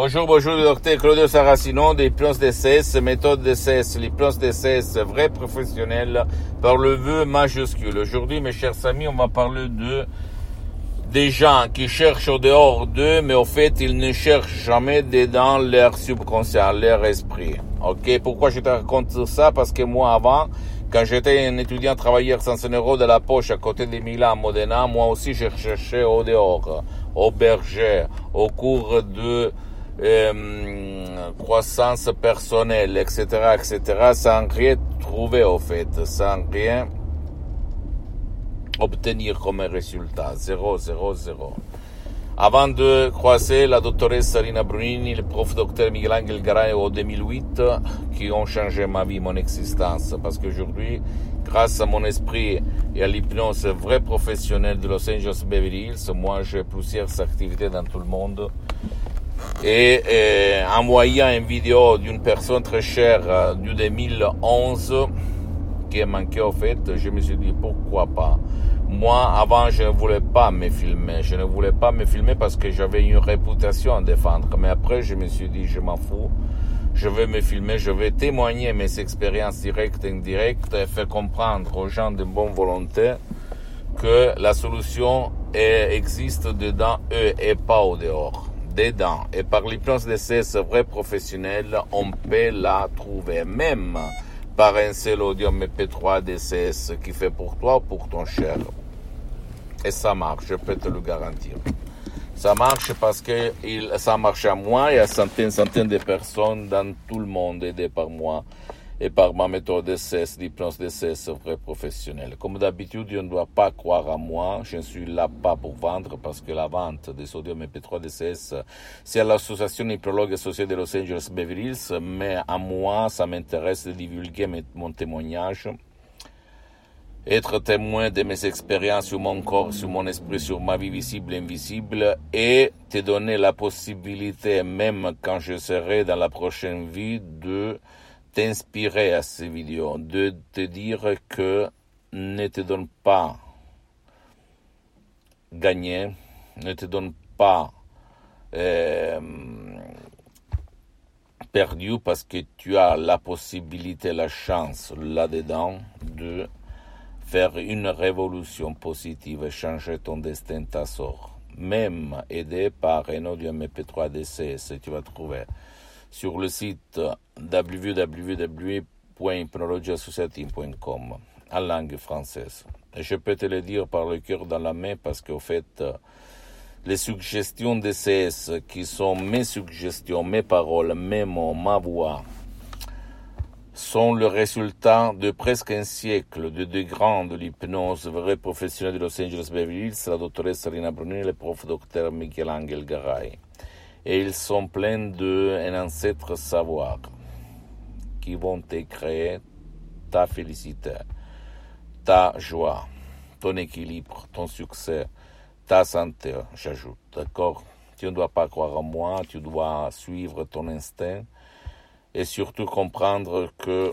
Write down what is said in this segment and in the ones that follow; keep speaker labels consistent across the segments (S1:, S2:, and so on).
S1: Bonjour, bonjour, le docteur Claudio Saracino des plans DCS, méthode DCS, les plans DCS vrais professionnels par le vœu majuscule. Aujourd'hui, mes chers amis, on va parler de des gens qui cherchent au dehors d'eux, mais au fait, ils ne cherchent jamais dedans leur subconscient, leur esprit. Ok, pourquoi je te raconte ça? Parce que moi, avant, quand j'étais un étudiant travailleur sans un euro de la poche à côté de Milan, Modena, moi aussi, je cherchais au dehors, au berger, au cours de euh, croissance personnelle, etc., etc., sans rien trouver, au fait, sans rien obtenir comme résultat. 0, 0, 0. Avant de croiser la doctoresse Sarina Brunini, le prof docteur Miguel Angel Garay en 2008, qui ont changé ma vie, mon existence. Parce qu'aujourd'hui, grâce à mon esprit et à l'hypnose vrai professionnelle de Los Angeles Beverly Hills, moi j'ai plusieurs activités dans tout le monde. Et, et en voyant une vidéo d'une personne très chère euh, du 2011, qui est manqué au fait, je me suis dit pourquoi pas? Moi, avant, je ne voulais pas me filmer. Je ne voulais pas me filmer parce que j'avais une réputation à défendre. Mais après, je me suis dit, je m'en fous. Je vais me filmer, je vais témoigner mes expériences directes et indirectes et faire comprendre aux gens de bonne volonté que la solution existe dedans eux et pas au dehors. Et par l'hypnose de ces vrais professionnels, on peut la trouver. Même par un seul audio MP3 DCS qui fait pour toi ou pour ton cher. Et ça marche, je peux te le garantir. Ça marche parce que il, ça marche à moi et à centaines, centaines de personnes dans tout le monde aidées par moi et par ma méthode DCS, l'hypnose DCS vrai professionnel. Comme d'habitude, je ne dois pas croire à moi. Je ne suis là pas pour vendre parce que la vente des sodium MP3 DCS, c'est à l'association hypnologue associée de Los Angeles Beverly Hills, mais à moi, ça m'intéresse de divulguer mon témoignage être témoin de mes expériences sur mon corps, sur mon esprit, sur ma vie visible et invisible, et te donner la possibilité, même quand je serai dans la prochaine vie, de t'inspirer à ces vidéos, de te dire que ne te donne pas gagner, ne te donne pas euh, perdu parce que tu as la possibilité, la chance là-dedans de faire une révolution positive et changer ton destin, ta sort. Même aidé par un audio MP3 DCS, tu vas trouver sur le site www.hypnologieassociative.com en langue française. Et je peux te le dire par le cœur dans la main parce qu'au fait, les suggestions DCS qui sont mes suggestions, mes paroles, mes mots, ma voix, sont le résultat de presque un siècle de deux grands de l'hypnose vrai professionnels de Los Angeles Beverly Hills, la doctoresse Rina Bruni et le prof docteur Miguel Angel Garay. Et ils sont pleins d'un ancêtre savoir qui vont te créer ta félicité, ta joie, ton équilibre, ton succès, ta santé, j'ajoute. D'accord? Tu ne dois pas croire en moi, tu dois suivre ton instinct et surtout comprendre que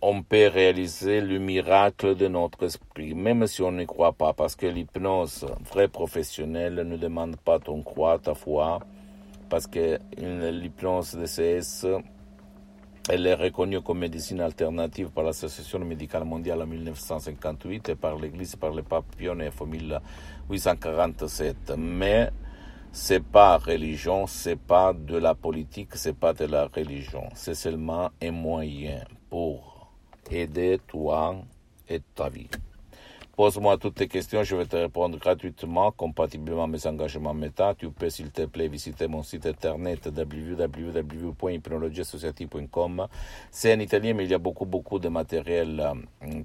S1: on peut réaliser le miracle de notre esprit, même si on ne croit pas, parce que l'hypnose vraie professionnelle ne demande pas ton croix, ta foi, parce que l'hypnose DCS, elle est reconnue comme médecine alternative par l'Association médicale mondiale en 1958 et par l'Église par le pape Pie en 1847. Mais c'est pas religion, c'est pas de la politique, c'est pas de la religion. C'est seulement un moyen pour aider toi et ta vie. Pose-moi toutes tes questions, je vais te répondre gratuitement, compatiblement à mes engagements méta. Tu peux, s'il te plaît, visiter mon site internet www.hypnologieassociative.com. C'est en italien, mais il y a beaucoup, beaucoup de matériel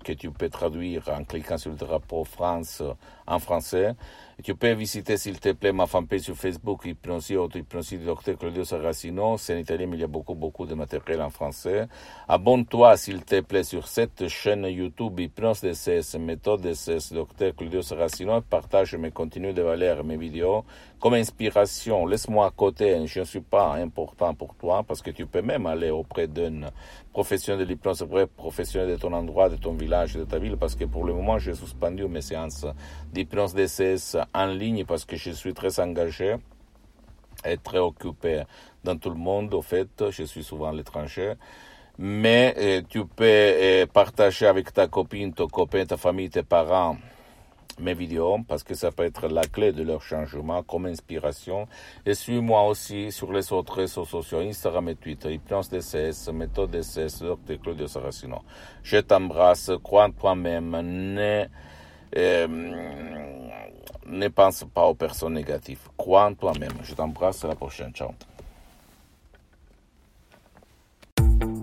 S1: que tu peux traduire en cliquant sur le drapeau France en français. Tu peux visiter, s'il te plaît, ma fanpage sur Facebook, Hypnosie, auto-hypnosie du docteur Claudio Saracino. C'est en italien, mais il y a beaucoup, beaucoup de matériel en français. Abonne-toi, s'il te plaît, sur cette chaîne YouTube, Hypnose DCS, méthode DCS, docteur Claudio Saracino, partage mes contenus de valeur, mes vidéos, comme inspiration. Laisse-moi à côté, je ne suis pas important pour toi, parce que tu peux même aller auprès d'un professionnel de l'hypnose, professionnel de ton endroit, de ton village, de ta ville, parce que pour le moment, j'ai suspendu mes séances d'hypnose DCS en ligne parce que je suis très engagé et très occupé dans tout le monde. Au fait, je suis souvent à l'étranger. Mais euh, tu peux euh, partager avec ta copine, ton copain, ta famille, tes parents mes vidéos parce que ça peut être la clé de leur changement comme inspiration. Et suis-moi aussi sur les autres réseaux sociaux, Instagram et Twitter, Hypnose DCS, Méthode DCS, Dr Claudio Saracino. Je t'embrasse, crois en toi-même, ne, euh, ne pense pas aux personnes négatives. Crois en toi-même. Je t'embrasse, à la prochaine. Ciao.